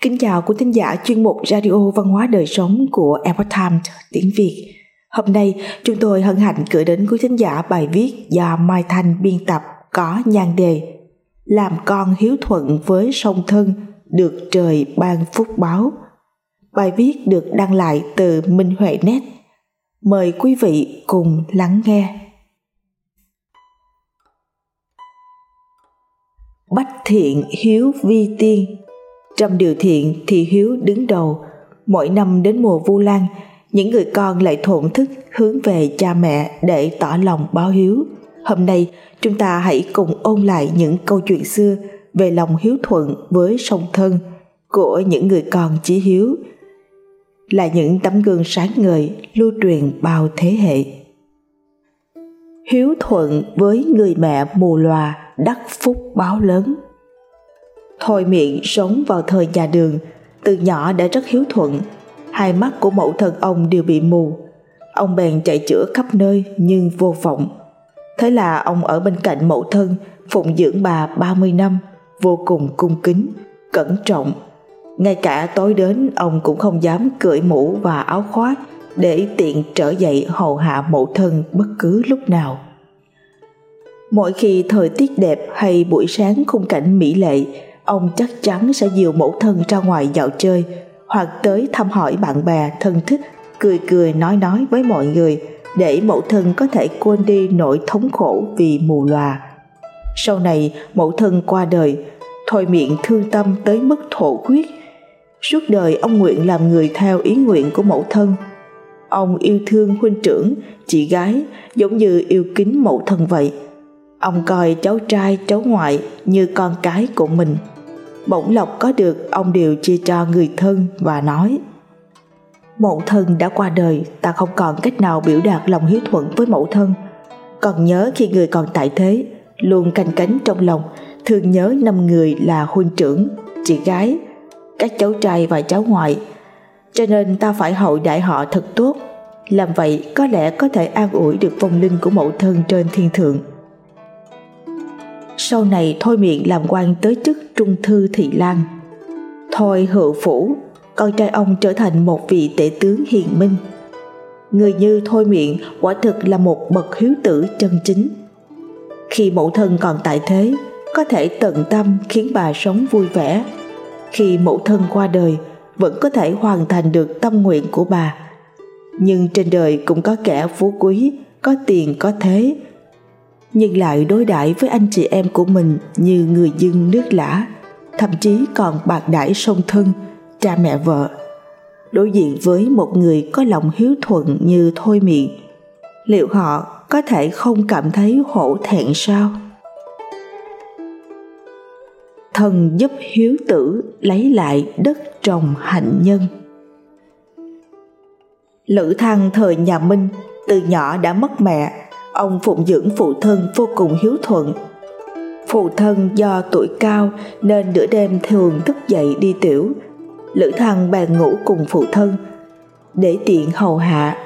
Kính chào quý thính giả chuyên mục Radio Văn hóa Đời Sống của Epoch Times tiếng Việt. Hôm nay, chúng tôi hân hạnh gửi đến quý thính giả bài viết do Mai Thanh biên tập có nhan đề Làm con hiếu thuận với song thân được trời ban phúc báo. Bài viết được đăng lại từ Minh Huệ Net. Mời quý vị cùng lắng nghe. Bách thiện hiếu vi tiên trong điều thiện thì hiếu đứng đầu. Mỗi năm đến mùa Vu Lan, những người con lại thổn thức hướng về cha mẹ để tỏ lòng báo hiếu. Hôm nay, chúng ta hãy cùng ôn lại những câu chuyện xưa về lòng hiếu thuận với song thân của những người con chí hiếu là những tấm gương sáng ngời lưu truyền bao thế hệ. Hiếu thuận với người mẹ mù lòa đắc phúc báo lớn. Thôi miệng sống vào thời nhà đường, từ nhỏ đã rất hiếu thuận. Hai mắt của mẫu thân ông đều bị mù. Ông bèn chạy chữa khắp nơi nhưng vô vọng. Thế là ông ở bên cạnh mẫu thân, phụng dưỡng bà 30 năm, vô cùng cung kính, cẩn trọng. Ngay cả tối đến ông cũng không dám cởi mũ và áo khoác để tiện trở dậy hầu hạ mẫu thân bất cứ lúc nào. Mỗi khi thời tiết đẹp hay buổi sáng khung cảnh mỹ lệ, ông chắc chắn sẽ dìu mẫu thân ra ngoài dạo chơi, hoặc tới thăm hỏi bạn bè, thân thích, cười cười nói nói với mọi người, để mẫu thân có thể quên đi nỗi thống khổ vì mù lòa sau này, mẫu thân qua đời, thôi miệng thương tâm tới mức thổ huyết. Suốt đời, ông nguyện làm người theo ý nguyện của mẫu thân. Ông yêu thương huynh trưởng, chị gái, giống như yêu kính mẫu thân vậy. Ông coi cháu trai, cháu ngoại như con cái của mình bổng lộc có được, ông đều chia cho người thân và nói, mẫu thân đã qua đời, ta không còn cách nào biểu đạt lòng hiếu thuận với mẫu thân. Còn nhớ khi người còn tại thế, luôn canh cánh trong lòng thương nhớ năm người là huynh trưởng, chị gái, các cháu trai và cháu ngoại. Cho nên ta phải hậu đại họ thật tốt. Làm vậy có lẽ có thể an ủi được vong linh của mẫu thân trên thiên thượng sau này thôi miệng làm quan tới chức trung thư thị lan thôi hữu phủ con trai ông trở thành một vị tể tướng hiền minh. Người như thôi miệng quả thực là một bậc hiếu tử chân chính. Khi mẫu thân còn tại thế, có thể tận tâm khiến bà sống vui vẻ. Khi mẫu thân qua đời, vẫn có thể hoàn thành được tâm nguyện của bà. Nhưng trên đời cũng có kẻ phú quý, có tiền, có thế nhưng lại đối đãi với anh chị em của mình như người dân nước lã, thậm chí còn bạc đãi song thân, cha mẹ vợ. Đối diện với một người có lòng hiếu thuận như thôi miệng liệu họ có thể không cảm thấy hổ thẹn sao? Thần giúp hiếu tử lấy lại đất trồng hạnh nhân. Lữ thăng thời nhà minh, từ nhỏ đã mất mẹ ông phụng dưỡng phụ thân vô cùng hiếu thuận. Phụ thân do tuổi cao nên nửa đêm thường thức dậy đi tiểu, lữ thăng bèn ngủ cùng phụ thân, để tiện hầu hạ.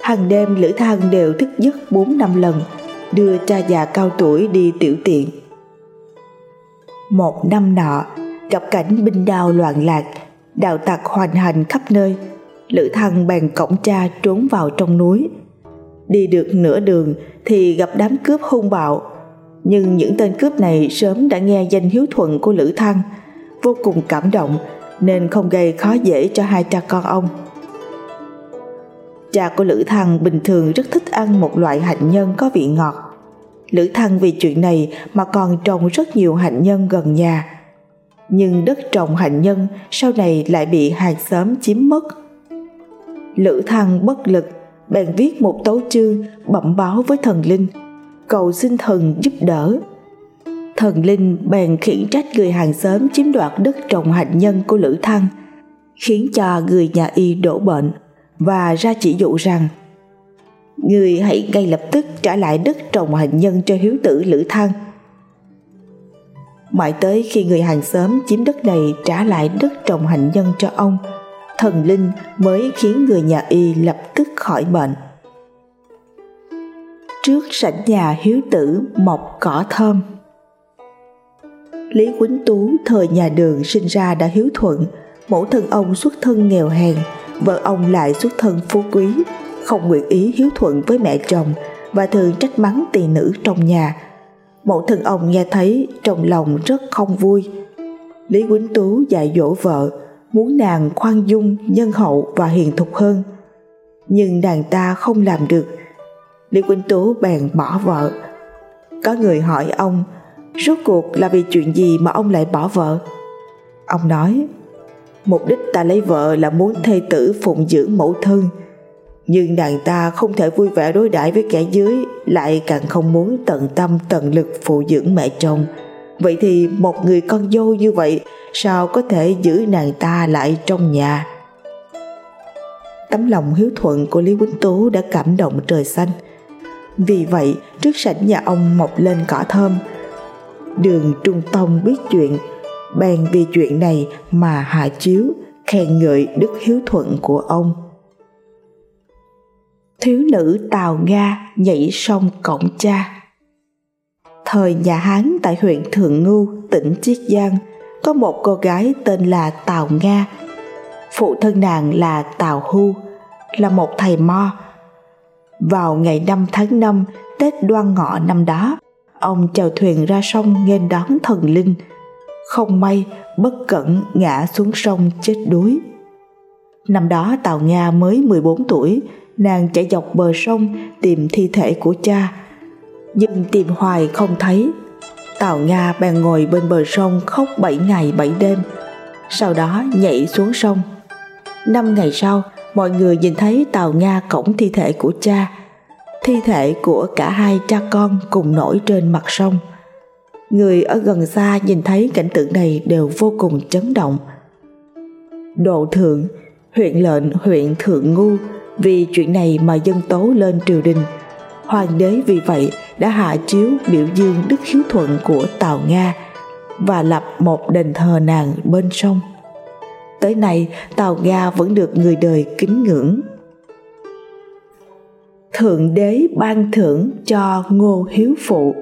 Hàng đêm lữ thăng đều thức giấc bốn năm lần, đưa cha già cao tuổi đi tiểu tiện. Một năm nọ, gặp cảnh binh đao loạn lạc, đạo tặc hoành hành khắp nơi, lữ thăng bèn cổng cha trốn vào trong núi. Đi được nửa đường thì gặp đám cướp hung bạo. Nhưng những tên cướp này sớm đã nghe danh hiếu thuận của Lữ Thăng, Vô cùng cảm động nên không gây khó dễ cho hai cha con ông. Cha của Lữ Thăng bình thường rất thích ăn một loại hạnh nhân có vị ngọt. Lữ Thăng vì chuyện này mà còn trồng rất nhiều hạnh nhân gần nhà. Nhưng đất trồng hạnh nhân sau này lại bị hàng xóm chiếm mất. Lữ Thăng bất lực bèn viết một tấu chương bẩm báo với thần linh, cầu xin thần giúp đỡ. Thần linh bèn khiển trách người hàng xóm chiếm đoạt đất trồng hạnh nhân của lữ thăng, khiến cho người nhà y đổ bệnh và ra chỉ dụ rằng, người hãy ngay lập tức trả lại đất trồng hạnh nhân cho hiếu tử lữ thăng. Mãi tới khi người hàng xóm chiếm đất này trả lại đất trồng hạnh nhân cho ông thần linh mới khiến người nhà y lập tức khỏi bệnh trước sảnh nhà hiếu tử mọc cỏ thơm Lý Quýnh Tú thời nhà đường sinh ra đã hiếu thuận, mẫu thân ông xuất thân nghèo hèn, vợ ông lại xuất thân phú quý, không nguyện ý hiếu thuận với mẹ chồng và thường trách mắng tỳ nữ trong nhà. Mẫu thân ông nghe thấy trong lòng rất không vui. Lý Quýnh Tú dạy dỗ vợ, muốn nàng khoan dung, nhân hậu và hiền thục hơn. Nhưng nàng ta không làm được. Lý Quỳnh Tú bèn bỏ vợ. Có người hỏi ông, rốt cuộc là vì chuyện gì mà ông lại bỏ vợ? Ông nói, mục đích ta lấy vợ là muốn thê tử phụng dưỡng mẫu thân, nhưng nàng ta không thể vui vẻ đối đãi với kẻ dưới lại càng không muốn tận tâm tận lực phụ dưỡng mẹ chồng vậy thì một người con dâu như vậy sao có thể giữ nàng ta lại trong nhà? Tấm lòng hiếu thuận của lý quýnh tú đã cảm động trời xanh. Vì vậy trước sảnh nhà ông mọc lên cỏ thơm. Đường trung tông biết chuyện bèn vì chuyện này mà hạ chiếu khen ngợi đức hiếu thuận của ông. Thiếu nữ Tào Nga nhảy sông cổng cha. Thời nhà Hán tại huyện Thượng Ngưu, tỉnh Chiết Giang, có một cô gái tên là Tào Nga. Phụ thân nàng là Tào Hu, là một thầy mo. Vào ngày 5 tháng 5, Tết đoan ngọ năm đó, ông chèo thuyền ra sông nghênh đón thần linh. Không may, bất cẩn ngã xuống sông chết đuối. Năm đó Tào Nga mới 14 tuổi, nàng chạy dọc bờ sông tìm thi thể của cha nhưng tìm hoài không thấy tào nga bèn ngồi bên bờ sông khóc bảy ngày bảy đêm, sau đó nhảy xuống sông. Năm ngày sau, mọi người nhìn thấy tào nga cổng thi thể của cha, thi thể của cả hai cha con cùng nổi trên mặt sông. Người ở gần xa nhìn thấy cảnh tượng này đều vô cùng chấn động. Độ thượng, huyện lệnh, huyện thượng ngu, vì chuyện này mà dân tố lên triều đình hoàng đế vì vậy đã hạ chiếu biểu dương đức hiếu thuận của tào nga và lập một đền thờ nàng bên sông tới nay, tào nga vẫn được người đời kính ngưỡng. Thượng đế ban thưởng cho ngô hiếu phụ.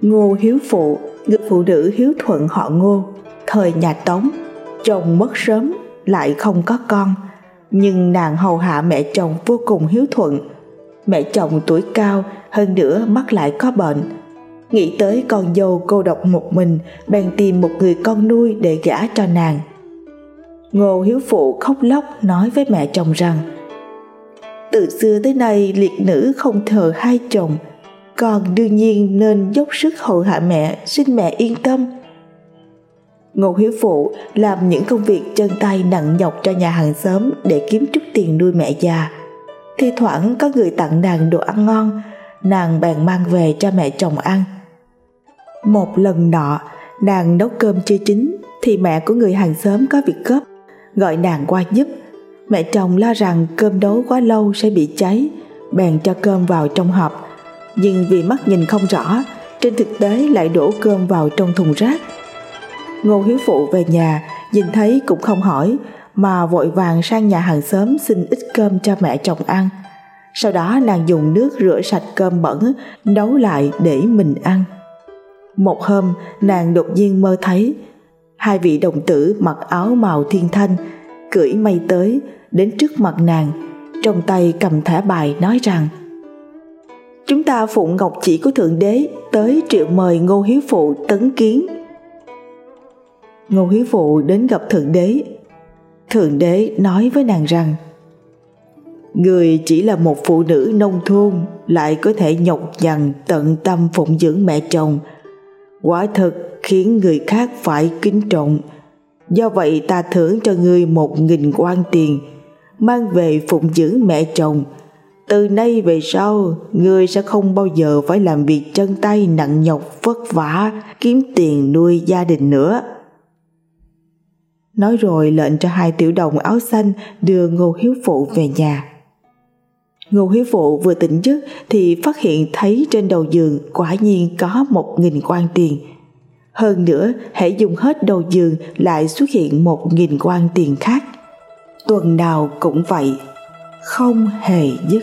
Ngô hiếu phụ, người phụ nữ hiếu thuận họ ngô, thời nhà tống, chồng mất sớm, lại không có con, nhưng nàng hầu hạ mẹ chồng vô cùng hiếu thuận mẹ chồng tuổi cao, hơn nữa mắc lại có bệnh. Nghĩ tới con dâu cô độc một mình, bèn tìm một người con nuôi để gả cho nàng. Ngô hiếu phụ khóc lóc nói với mẹ chồng rằng, từ xưa tới nay, liệt nữ không thờ hai chồng. Con đương nhiên nên dốc sức hầu hạ mẹ, xin mẹ yên tâm. Ngô Hiếu Phụ làm những công việc chân tay nặng nhọc cho nhà hàng xóm để kiếm chút tiền nuôi mẹ già. Thi thoảng có người tặng nàng đồ ăn ngon, nàng bèn mang về cho mẹ chồng ăn. Một lần nọ, nàng nấu cơm chưa chín thì mẹ của người hàng xóm có việc gấp, gọi nàng qua giúp. Mẹ chồng lo rằng cơm nấu quá lâu sẽ bị cháy, bèn cho cơm vào trong hộp. Nhưng vì mắt nhìn không rõ, trên thực tế lại đổ cơm vào trong thùng rác Ngô Hiếu Phụ về nhà, nhìn thấy cũng không hỏi, mà vội vàng sang nhà hàng xóm xin ít cơm cho mẹ chồng ăn. Sau đó nàng dùng nước rửa sạch cơm bẩn, nấu lại để mình ăn. Một hôm, nàng đột nhiên mơ thấy hai vị đồng tử mặc áo màu thiên thanh, cưỡi mây tới, đến trước mặt nàng, trong tay cầm thẻ bài nói rằng Chúng ta phụng ngọc chỉ của Thượng Đế tới triệu mời Ngô Hiếu Phụ tấn kiến Ngô Hiếu Phụ đến gặp Thượng Đế. Thượng Đế nói với nàng rằng Người chỉ là một phụ nữ nông thôn lại có thể nhọc nhằn tận tâm phụng dưỡng mẹ chồng. Quả thật khiến người khác phải kính trọng. Do vậy ta thưởng cho ngươi một nghìn quan tiền mang về phụng dưỡng mẹ chồng. Từ nay về sau, ngươi sẽ không bao giờ phải làm việc chân tay nặng nhọc vất vả kiếm tiền nuôi gia đình nữa nói rồi lệnh cho hai tiểu đồng áo xanh đưa Ngô Hiếu Phụ về nhà. Ngô Hiếu Phụ vừa tỉnh giấc thì phát hiện thấy trên đầu giường quả nhiên có một nghìn quan tiền. Hơn nữa, hãy dùng hết đầu giường lại xuất hiện một nghìn quan tiền khác. Tuần nào cũng vậy, không hề dứt.